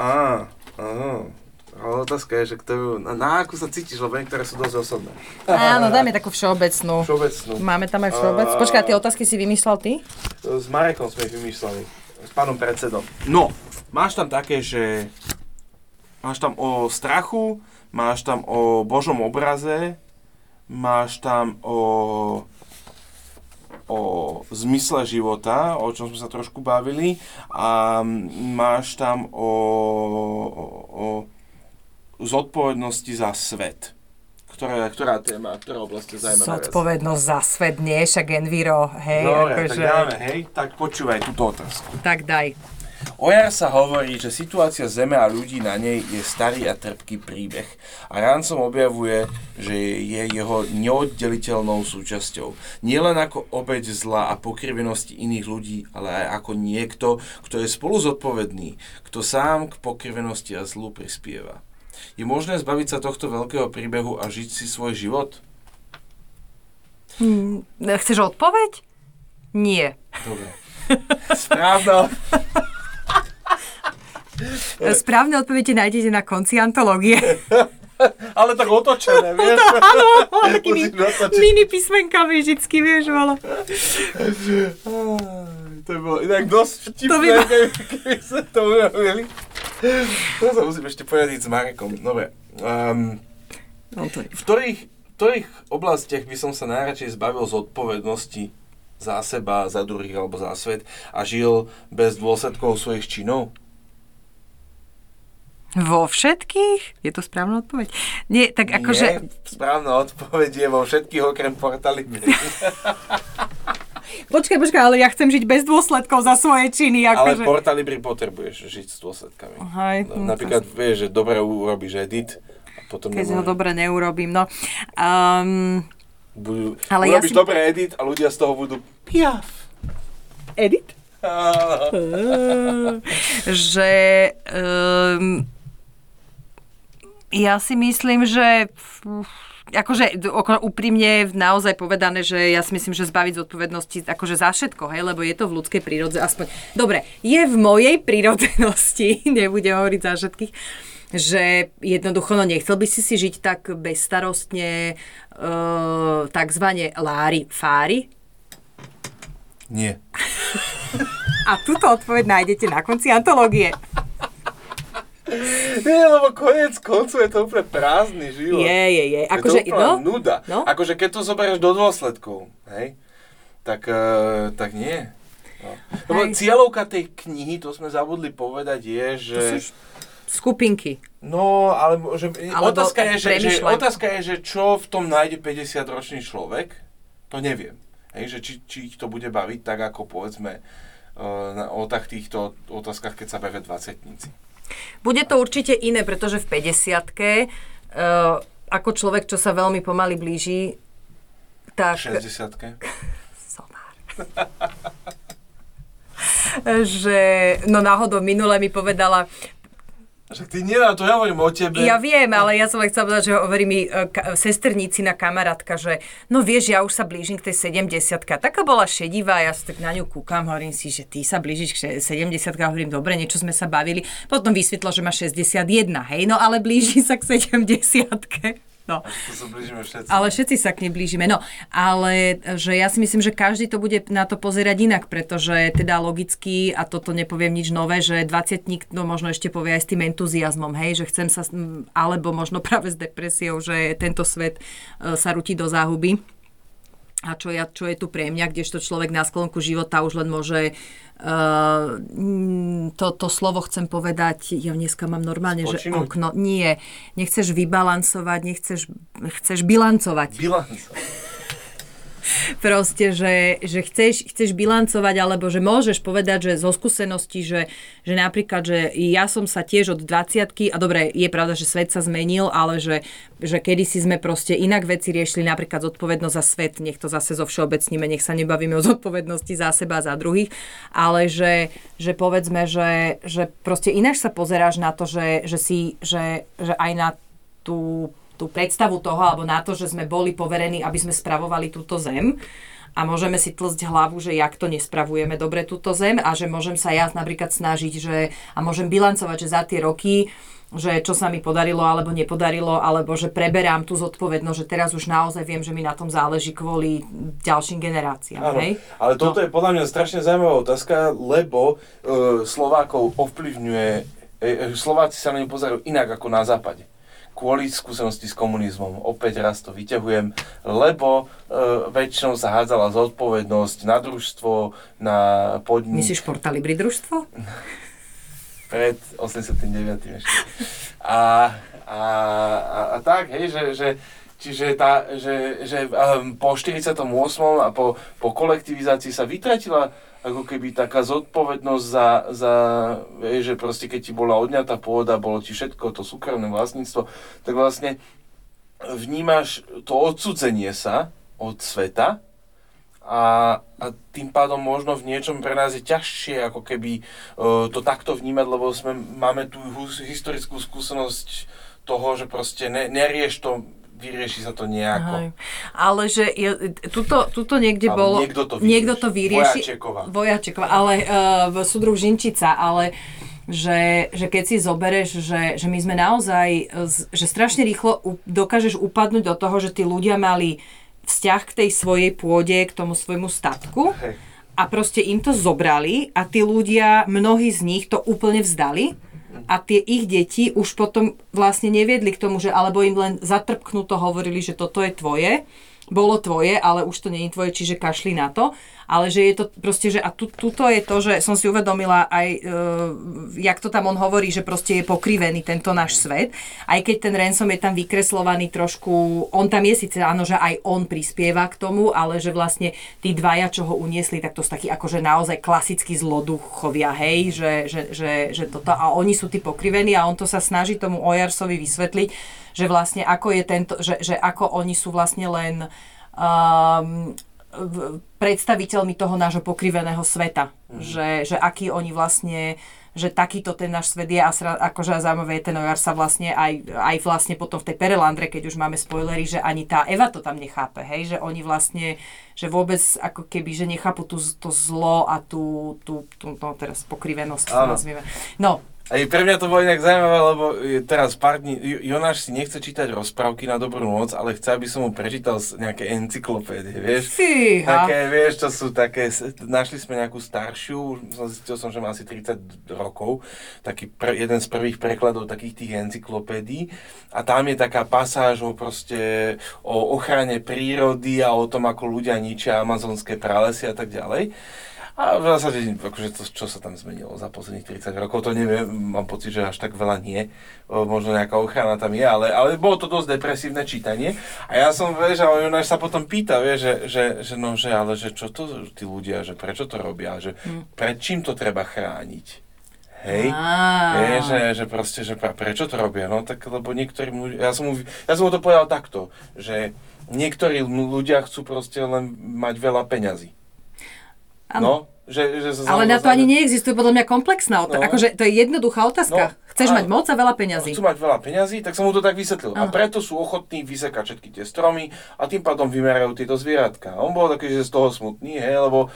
á, áno. Ale otázka je, že ktorú, na, na akú sa cítiš, lebo niektoré sú dosť osobné. Áno, dajme takú všeobecnú. Všeobecnú. Máme tam aj všeobecnú. Počkaj, tie otázky si vymýšľal ty? S Marekom sme ich vymýšľali. S pánom predsedom. No, máš tam také, že máš tam o strachu, máš tam o Božom obraze, máš tam o, o zmysle života, o čom sme sa trošku bavili, a máš tam o, o, o zodpovednosti za svet, Ktorá, ktorá téma, ktorá oblasť zaujíma najviac? Zodpovednosť za svet, nie, však Enviro, hej. Dobre, akože... tak dáme, hej, tak počúvaj túto otázku. Tak daj. Ojar sa hovorí, že situácia Zeme a ľudí na nej je starý a trpký príbeh. A Rancom objavuje, že je jeho neoddeliteľnou súčasťou. Nielen ako obeď zla a pokrivenosti iných ľudí, ale aj ako niekto, kto je spolu zodpovedný, kto sám k pokrivenosti a zlu prispieva. Je možné zbaviť sa tohto veľkého príbehu a žiť si svoj život? Hm, chceš odpoveď? Nie. Dobre. Správno. Správne odpovede nájdete na konci antológie. Ale tak otočené, vieš? Áno, takými mini písmenkami vždycky, vieš, ale... To by bolo inak dosť vtipné, To by to keby, sa to urobili. To sa musím ešte poriadiť s Marekom. Dobre. Um, to v ktorých, v ktorých oblastiach by som sa najradšej zbavil z odpovednosti za seba, za druhých alebo za svet a žil bez dôsledkov svojich činov? Vo všetkých? Je to správna odpoveď? Nie, tak akože... Nie, správna odpoveď je vo všetkých okrem portály. Počkaj, počkaj, ale ja chcem žiť bez dôsledkov za svoje činy. Ale Akože... portálibri potrebuješ žiť s dôsledkami. Hej, No, no, napríklad vieš, že dobre urobíš edit a potom Keď ho nemôže- dobre neurobím, no. Um, budú, Ale ja urobíš si- dobrý edit a ľudia z toho budú piaf. edit? že um, ja si myslím, že akože úprimne naozaj povedané, že ja si myslím, že zbaviť zodpovednosti akože za všetko, hej, lebo je to v ľudskej prírode aspoň. Dobre, je v mojej prírodzenosti, nebudem hovoriť za všetkých, že jednoducho, no nechcel by si si žiť tak bezstarostne, uh, takzvané lári fári, Nie. A túto odpoveď nájdete na konci antológie. Nie, lebo konec koncu je to úplne prázdny život. Je, je, je. je Akože, to úplná no, nuda. no. Akože keď to zoberieš do dôsledkov, hej, tak, uh, tak nie. No. Lebo cieľovka tej knihy, to sme zabudli povedať, je, že... To sú skupinky. No, ale že, Alebo otázka, je, že, že, otázka je, že čo v tom nájde 50-ročný človek, to neviem. Hej, že či, či ich to bude baviť tak, ako povedzme na, o tak týchto otázkach, keď sa bavia 20 Bude to určite iné, pretože v 50 uh, ako človek, čo sa veľmi pomaly blíži, tak... 60 Sonár. že, no náhodou minule mi povedala, Však ty nie, to ja hovorím o tebe. Ja viem, ale ja som len chcela povedať, že hovorí mi e, ka- sesterníci na kamarátka, že no vieš, ja už sa blížim k tej 70 Taká bola šedivá, ja sa tak na ňu kúkam, hovorím si, že ty sa blížiš k še- 70 hovorím, dobre, niečo sme sa bavili. Potom vysvetlo, že má 61, hej, no ale blíži sa k 70 No. To sa blížime všetci. Ale všetci sa k nej blížime. No, ale že ja si myslím, že každý to bude na to pozerať inak, pretože teda logicky, a toto nepoviem nič nové, že 20 no možno ešte povie aj s tým entuziasmom, hej, že chcem sa, alebo možno práve s depresiou, že tento svet e, sa rúti do záhuby. A čo, ja, čo je tu pre mňa, kdežto človek na sklonku života už len môže uh, to, to slovo chcem povedať, ja dneska mám normálne, že Spočinúť? okno, nie, nechceš vybalancovať, nechceš, chceš bilancovať. Bilanc. Proste, že, že chceš, chceš bilancovať, alebo že môžeš povedať, že zo skúsenosti, že, že napríklad, že ja som sa tiež od 20 a dobre, je pravda, že svet sa zmenil, ale že, že kedysi sme proste inak veci riešili, napríklad zodpovednosť za svet, nech to zase zo všeobecníme, nech sa nebavíme o zodpovednosti za seba a za druhých, ale že, že povedzme, že, že proste ináč sa pozeráš na to, že, že si, že, že aj na tú tú predstavu toho, alebo na to, že sme boli poverení, aby sme spravovali túto zem a môžeme si tlsť hlavu, že jak to nespravujeme dobre túto zem a že môžem sa ja napríklad snažiť, že a môžem bilancovať, že za tie roky že čo sa mi podarilo alebo nepodarilo, alebo že preberám tú zodpovednosť, že teraz už naozaj viem, že mi na tom záleží kvôli ďalším generáciám. Áno, Hej? ale toto No. je podľa mňa strašne zaujímavá otázka, lebo uh, Slovákov ovplyvňuje, e, e, Slováci sa na ňu pozerajú inak ako na západe. Kvôli skúsenosti s komunizmom, opäť raz to vyťahujem, lebo uh, väčšinou sa hádzala zodpovednosť na družstvo, na podnik. Myslíš portalibri družstvo? pred 89. ešte. A, a, a, a tak, hej, že, že Čiže, tá, že, že um, po 48. a po, po kolektivizácii sa vytratila ako keby taká zodpovednosť za, za vieš, že proste keď ti bola odňatá pôda, bolo ti všetko to súkromné vlastníctvo, tak vlastne vnímaš to odsudzenie sa od sveta a, a tým pádom možno v niečom pre nás je ťažšie ako keby uh, to takto vnímať, lebo sme, máme tú historickú skúsenosť toho, že proste ne, nerieš to vyrieši sa to nejako. Aj. Ale že je, tuto, tuto niekde ale bolo... Niekto to vyrieši. Niekto to vyrieši Vojačekova. Vojačekova, ale uh, súdruh Žinčica, ale že, že keď si zobereš, že, že my sme naozaj, že strašne rýchlo dokážeš upadnúť do toho, že tí ľudia mali vzťah k tej svojej pôde, k tomu svojmu statku Hej. a proste im to zobrali a tí ľudia, mnohí z nich to úplne vzdali a tie ich deti už potom vlastne neviedli k tomu, že alebo im len zatrpknuto hovorili, že toto je tvoje, bolo tvoje, ale už to nie je tvoje, čiže kašli na to ale že je to proste, že a tu, tuto je to, že som si uvedomila aj, e, jak to tam on hovorí, že proste je pokrivený tento náš svet, aj keď ten Ransom je tam vykreslovaný trošku, on tam je síce áno, že aj on prispieva k tomu, ale že vlastne tí dvaja, čo ho uniesli, tak to sú takí akože naozaj klasickí zloduchovia, hej, že, že, že, že toto, a oni sú tí pokrivení a on to sa snaží tomu Ojarsovi vysvetliť, že vlastne ako je tento, že, že ako oni sú vlastne len um, predstaviteľmi toho nášho pokriveného sveta. Mm. Že, že aký oni vlastne že takýto ten náš svet je a akože zaujímavé ten Ojar sa vlastne aj, aj vlastne potom v tej Perelandre, keď už máme spoilery, že ani tá Eva to tam nechápe, hej, že oni vlastne, že vôbec ako keby, že nechápu tú, to zlo a tú, tú, tú no teraz pokrivenosť, nazvieme. No, a pre mňa to bolo inak zaujímavé, lebo teraz pár dní, Jonáš si nechce čítať rozprávky na dobrú noc, ale chce, aby som mu prečítal nejaké encyklopédie, vieš? Fíha. Také, vieš, čo sú také, našli sme nejakú staršiu, zistil som, že má asi 30 rokov, taký pr- jeden z prvých prekladov takých tých encyklopédií a tam je taká pasáž o proste o ochrane prírody a o tom, ako ľudia ničia amazonské pralesy a tak ďalej. A v zásade, akože to, čo sa tam zmenilo za posledných 30 rokov, to neviem, mám pocit, že až tak veľa nie. Možno nejaká ochrana tam je, ale, ale bolo to dosť depresívne čítanie. A ja som, vieš, a on sa potom pýta, vieš, že, že, že, no, že, ale že čo to tí ľudia, že prečo to robia, že hm. pred čím to treba chrániť? Hej, je, že, že proste, že prečo to robia? No tak, lebo niektorí ľudia, ja som mu, ja som mu to povedal takto, že niektorí ľudia chcú proste len mať veľa peňazí. No, že, že sa Ale na to ani neexistuje podľa mňa komplexná otázka. No. Akože to je jednoduchá otázka. No, Chceš mať moc a veľa peňazí. Chcú mať veľa peňazí, tak som mu to tak vysvetlil. Aha. A preto sú ochotní vysekať všetky tie stromy a tým pádom vymerajú tieto zvieratka. On bol taký, že z toho smutný, hej, lebo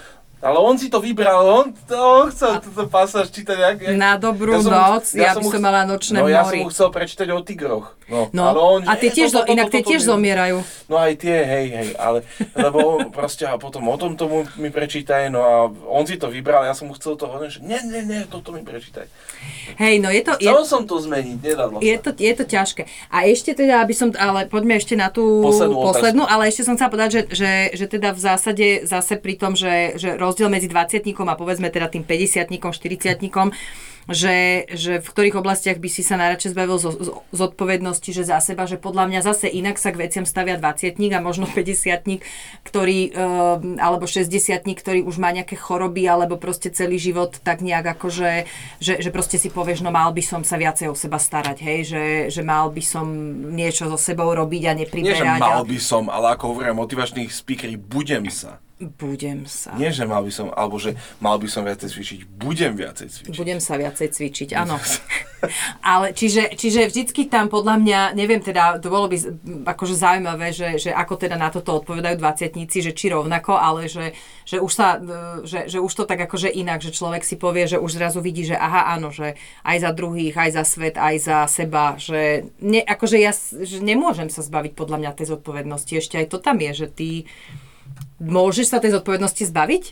ale on si to vybral, on, on chcel túto pasáž čítať. Jak, jak, na dobrú ja som, noc, ja, ja by som mala nočné no, mori. ja som mu chcel prečítať o tigroch. No, no ale on, a tie tiež, to, to, inak tie tiež zomierajú. No aj tie, hej, hej, ale, lebo proste a potom o tom tomu mi prečítaj, no a on si to vybral, ja som mu chcel to hodne, že nie, nie, nie, toto mi prečítaj. Hej, no je to... Chcel je, som to zmeniť, nedalo je to, je to ťažké. A ešte teda, aby som, ale poďme ešte na tú poslednú, poslednú ale ešte som chcela povedať, že, že, že teda v zásade zase pri tom, že, že rozdiel medzi 20 a povedzme teda tým 50 40 že, že v ktorých oblastiach by si sa najradšej zbavil z, z, z odpovednosti, že za seba, že podľa mňa zase inak sa k veciam stavia 20 a možno 50 ktorý, e, alebo 60 ktorý už má nejaké choroby, alebo proste celý život tak nejak ako, že, že, že proste si povieš, no mal by som sa viacej o seba starať, hej, že, že mal by som niečo so sebou robiť a nepriberať. Nie, že mal by som, ale ako hovoria motivačných speakery, budem sa. Budem sa. Nie, že mal by som, alebo že mal by som viacej cvičiť, budem viacej cvičiť. Budem sa viacej cvičiť, áno. Ale čiže, čiže vždycky tam podľa mňa, neviem teda, to bolo by akože zaujímavé, že, že ako teda na toto odpovedajú dvaciatníci, že či rovnako, ale že, že, už sa, že, že už to tak akože inak, že človek si povie, že už zrazu vidí, že aha, áno, že aj za druhých, aj za svet, aj za seba, že ne, akože ja že nemôžem sa zbaviť podľa mňa tej zodpovednosti. Ešte aj to tam je, že ty Môžeš sa tej zodpovednosti zbaviť?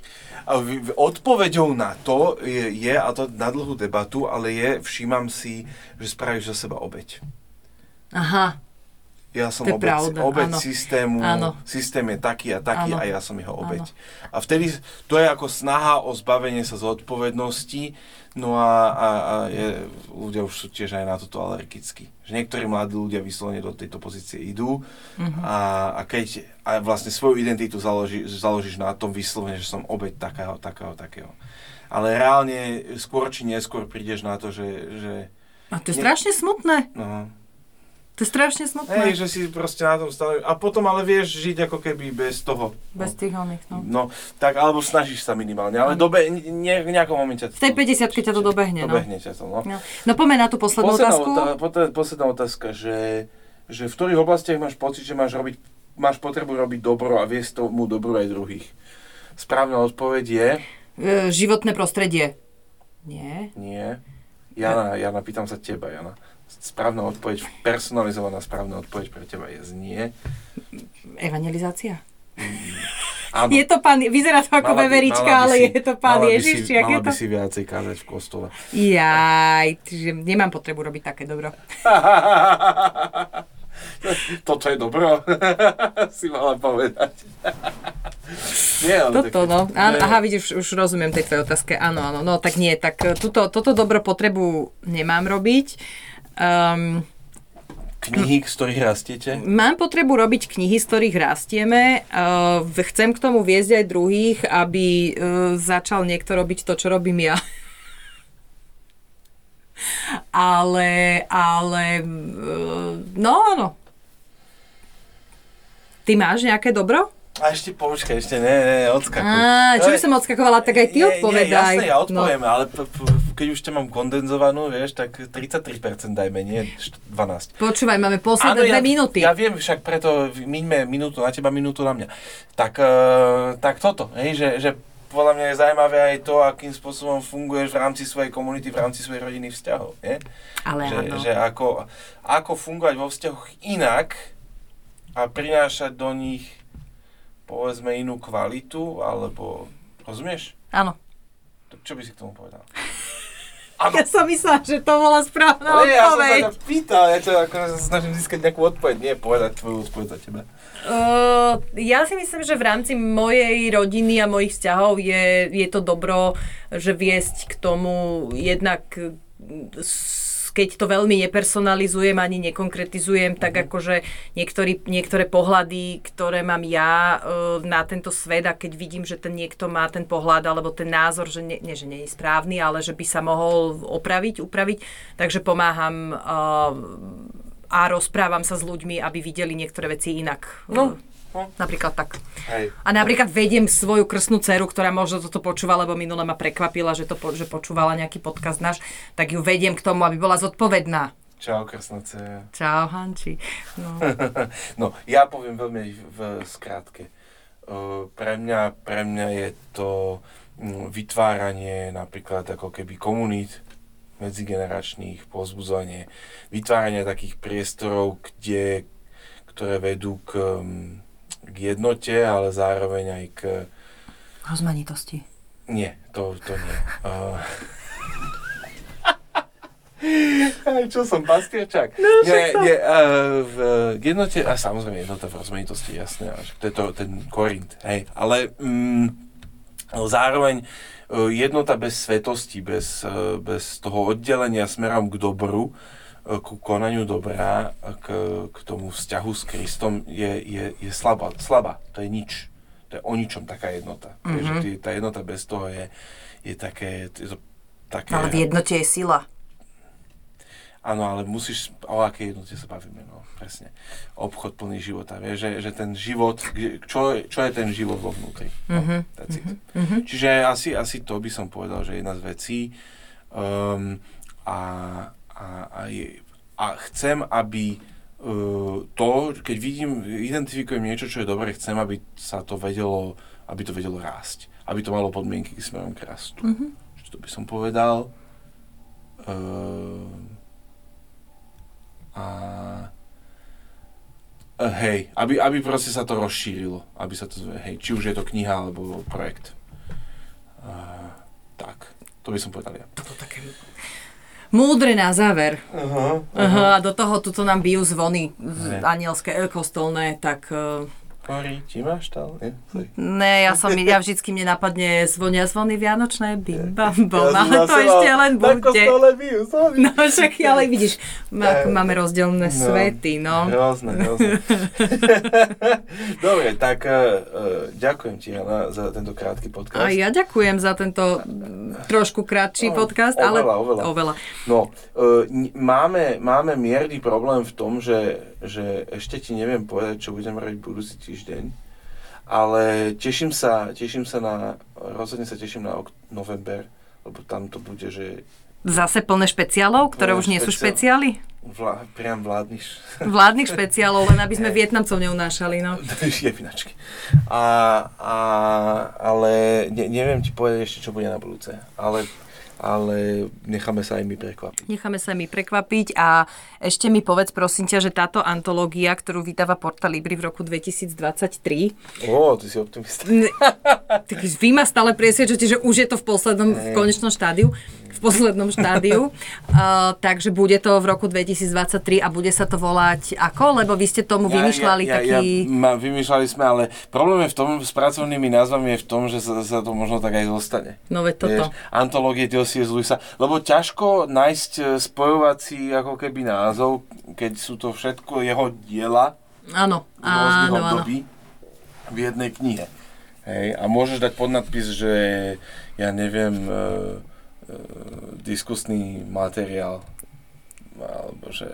Odpovedou na to je, je, a to na dlhú debatu, ale je, všímam si, že spravíš za seba obeď. Aha. ja som obec, pravda, obec áno. systému, Áno. systém je taký a taký Áno. a ja som jeho obeď. A vtedy to je ako snaha o zbavenie sa zodpovednosti, no a, a, a je, ľudia už sú tiež aj na toto alergickí. Že niektorí mladí ľudia vyslovene do tejto pozície idú Mhm. a, a keď a vlastne svoju identitu založí, založíš na tom vyslovene, že som obeď takého, takého, takého. Ale reálne skôr či neskôr prídeš na to, že, že A to je Nie. strašne smutné. no, To je strašne smutné. Hej, že si proste na tom stále... A potom ale vieš žiť ako keby bez toho. Bez tých oných, no. No, tak alebo snažíš sa minimálne, ale dobe, ne, v nejakom momente... V tej 50 ťa to dobehne, no. Dobehne ťa to, no. No, no poďme na tú poslednú Posledná, otázku. otá- posledná otázka, že, že v ktorých oblastiach máš pocit, že máš robiť, máš potrebu robiť dobro a viesť tomu dobro aj druhých? Správna odpoveď je E, životné prostredie. Nie. nie. Jana, Jana, pýtam sa teba, Jana. Správna odpoveď, personalizovaná správna odpoveď pre teba je nie. Evangelizácia. Áno. Je to pán, vyzerá to ako Mala by- veverička, mala by ale si- je to pán Ježiš, si, je mala by to? si viacej kázať v kostole. Jaj, že nemám potrebu robiť také dobro. Toto je dobro, si mala povedať. Nie, ale Toto, tak- no. Áno, aha, vidíš, už, rozumiem tej tvojej otázke. Áno, áno, no tak nie, tak e, tuto, toto dobro potrebu nemám robiť. Um, Knihy, z ktorých rastiete? Mám potrebu robiť knihy, z ktorých rastieme. Uh, chcem k tomu viesť aj druhých, aby uh, začal niekto robiť to, čo robím ja. ale, ale, uh, no áno. Ty máš nejaké dobro? A ešte počkaj, ešte ne, ne, odskakuj. Á, čo by som odskakovala, tak aj ty Nie, odpovedaj. Nie, jasné, ja No. odpoviem, ale p- p- keď už ťa mám kondenzovanú, vieš, tak 33% dajme, nie št- 12. Počúvaj, máme posledné ja, dve minúty. Ja viem, však preto miňme minútu na teba, minútu na mňa. Tak, uh, tak toto, hej, že, že podľa mňa je zaujímavé aj to, akým spôsobom funguješ v rámci svojej komunity, v rámci svojej rodiny vzťahov. Nie? Ale že, áno. že ako, ako fungovať vo vzťahoch inak a prinášať do nich povedzme inú kvalitu, alebo rozumieš? Áno. Tak čo by si k tomu povedal? Áno. Ja som myslela, že to bola správna Ale ja som sa odpoveď. ťa pýtal, ja ťa akože sa snažím získať nejakú odpoveď, nie povedať tvoju odpoveď za teba. Uh, ja si myslím, že v rámci mojej rodiny a mojich vzťahov je, je to dobro, že viesť k tomu jednak s- keď to veľmi nepersonalizujem ani nekonkretizujem, tak akože niektorý, niektoré pohľady, ktoré mám ja uh, na tento svet a keď vidím, že ten niekto má ten pohľad alebo ten názor, že nie, nie, že nie je správny, ale že by sa mohol opraviť, upraviť, takže pomáham uh, a rozprávam sa s ľuďmi, aby videli niektoré veci inak. No. Uh, Napríklad tak. Hej. A napríklad vediem svoju krstnú dceru, ktorá možno toto počúva, lebo minule ma prekvapila, že, to, po- že počúvala nejaký podcast náš, tak ju vediem k tomu, aby bola zodpovedná. Čau, krsnoce. Čau, Hanči. No. No, ja poviem veľmi v skratke. Pre, mňa, pre mňa je to mm, vytváranie napríklad ako keby komunít medzigeneračných, pozbudzovanie, vytváranie takých priestorov, kde, ktoré vedú k, mm, k jednote, ale zároveň aj k... Rozmanitosti. Nie, to, to nie. Uh, Aj čo som, pastierčak? No, nie, nie, uh, v k jednote, a samozrejme jednota v rozmanitosti, jasné, to je to, ten Korint, hej, ale mm, zároveň uh, jednota bez svetosti, bez, uh, bez toho oddelenia smerom k dobru, uh, ku konaniu dobra, uh, k, k tomu vzťahu s Kristom je, je, je slabá, slabá, to je nič. To je o ničom taká jednota. Mm-hmm. že ty, tá jednota bez toho je, je také, je to také... Ale v jednote je sila. Áno, ale musíš, o akej jednote sa bavíme, no, presne. Obchod plný života, vieš, že, že ten život, čo, je- čo je ten život vo vnútri. No, Mhm, that's it. Čiže asi, asi to by som povedal, že jedna z vecí. Um, a, a, a, je, a chcem, aby uh, to, keď vidím, identifikujem niečo, čo je dobré, chcem, aby sa to vedelo, aby to vedelo rásť. Aby to malo podmienky k smerom k rastu. Čiže to by som povedal. Uh, a a hej, aby, aby proste sa to rozšírilo, aby sa to, hej, či už je to kniha alebo projekt. Uh, tak, to by som povedal ja. To bolo také Múdre na záver. Aha, Aha, a do toho tuto nám bijú zvony z- anielské, e, kostolné, tak... e, Kori, ti máš tam? Nie? Ne, ja som, ja vždycky mne napadne zvonia zvony vianočné, bim bam bom, Ja ale to ešte len bude. bijú. No však ale vidíš, má, máme rozdielne no. svety, no. Hrozné, hrozné. Dobre, tak uh, ďakujem ti, Jana, za tento krátky podcast. A ja ďakujem za tento trošku kratší No, podcast, oveľa, ale oveľa. oveľa. No, uh, máme, máme mierny problém v tom, že, že ešte ti neviem povedať, čo budem robiť budúci týždeň, ale teším sa, teším sa na, rozhodne sa teším na november, lebo tam to bude, že Zase plné špeciálov, ktoré Plné už nie sú špeciál. špeciály? vlá, priam vládniš. Vládnych špeciálov, len aby sme Vietnamcov neunášali, no. Jebinačky. A, a, ale ne, neviem ti povedať ešte, čo bude na budúce, ale, ale necháme sa aj my prekvapiť. Necháme sa mi prekvapiť a ešte mi povedz prosím ťa, že táto antológia, ktorú vydáva Porta Libri v roku 2023, Ó, ty si optimista. Ne- tak vy ma stále presvedčate, že už je to v poslednom, v konečnom štádiu, v poslednom štádiu. Uh, takže bude to v roku 2023 a bude sa to volať ako? Lebo vy ste tomu vymýšľali ja, ja, taký... Ja, ma, vymýšľali sme, ale problém je v tom, s pracovnými názvami je v tom, že sa, sa to možno tak aj zostane. No veď toto. Vieš, antológie Diosies Luisa, lebo ťažko nájsť e, spojovací ako keby názov, keď sú to všetko jeho diela Áno, áno, áno. v jednej knihe. Hej, a môžeš dať podnadpis, že ja neviem, e, diskusný materiál alebo že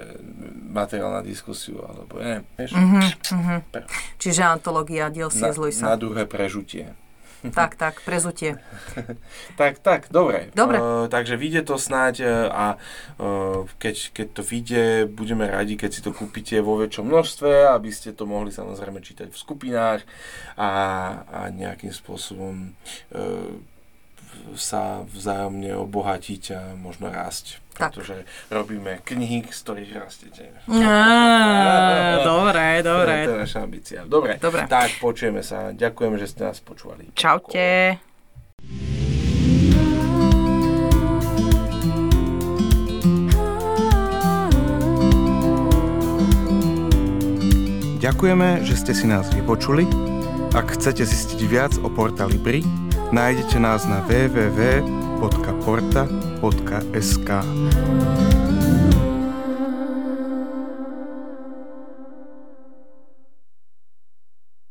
materiál na diskusiu, alebo neviem, vieš, mhm. Pre- Čiže antológia diel na, C.S. na druhé prežutie. Tak, tak, prezutie. Tak, tak, dobre. Dobre. Uh, takže vyjde to snáď e, a uh, keď, keď to vyjde, budeme radi, keď si to kúpite vo väčšom množstve, aby ste to mohli samozrejme čítať v skupinách a, a nejakým spôsobom uh, sa vzájomne obohatiť a možno rásť. Tak. Pretože robíme knihy, z ktorých rastete. Dobre, dobre. To je naša ambícia. Dobre, Dobre. tak počujeme sa. Ďakujem, že ste nás počúvali. Čaute. Ďakujeme, že ste si nás vypočuli. Ak chcete zistiť viac o Porta Libri, nájdete nás na www.porta.sk.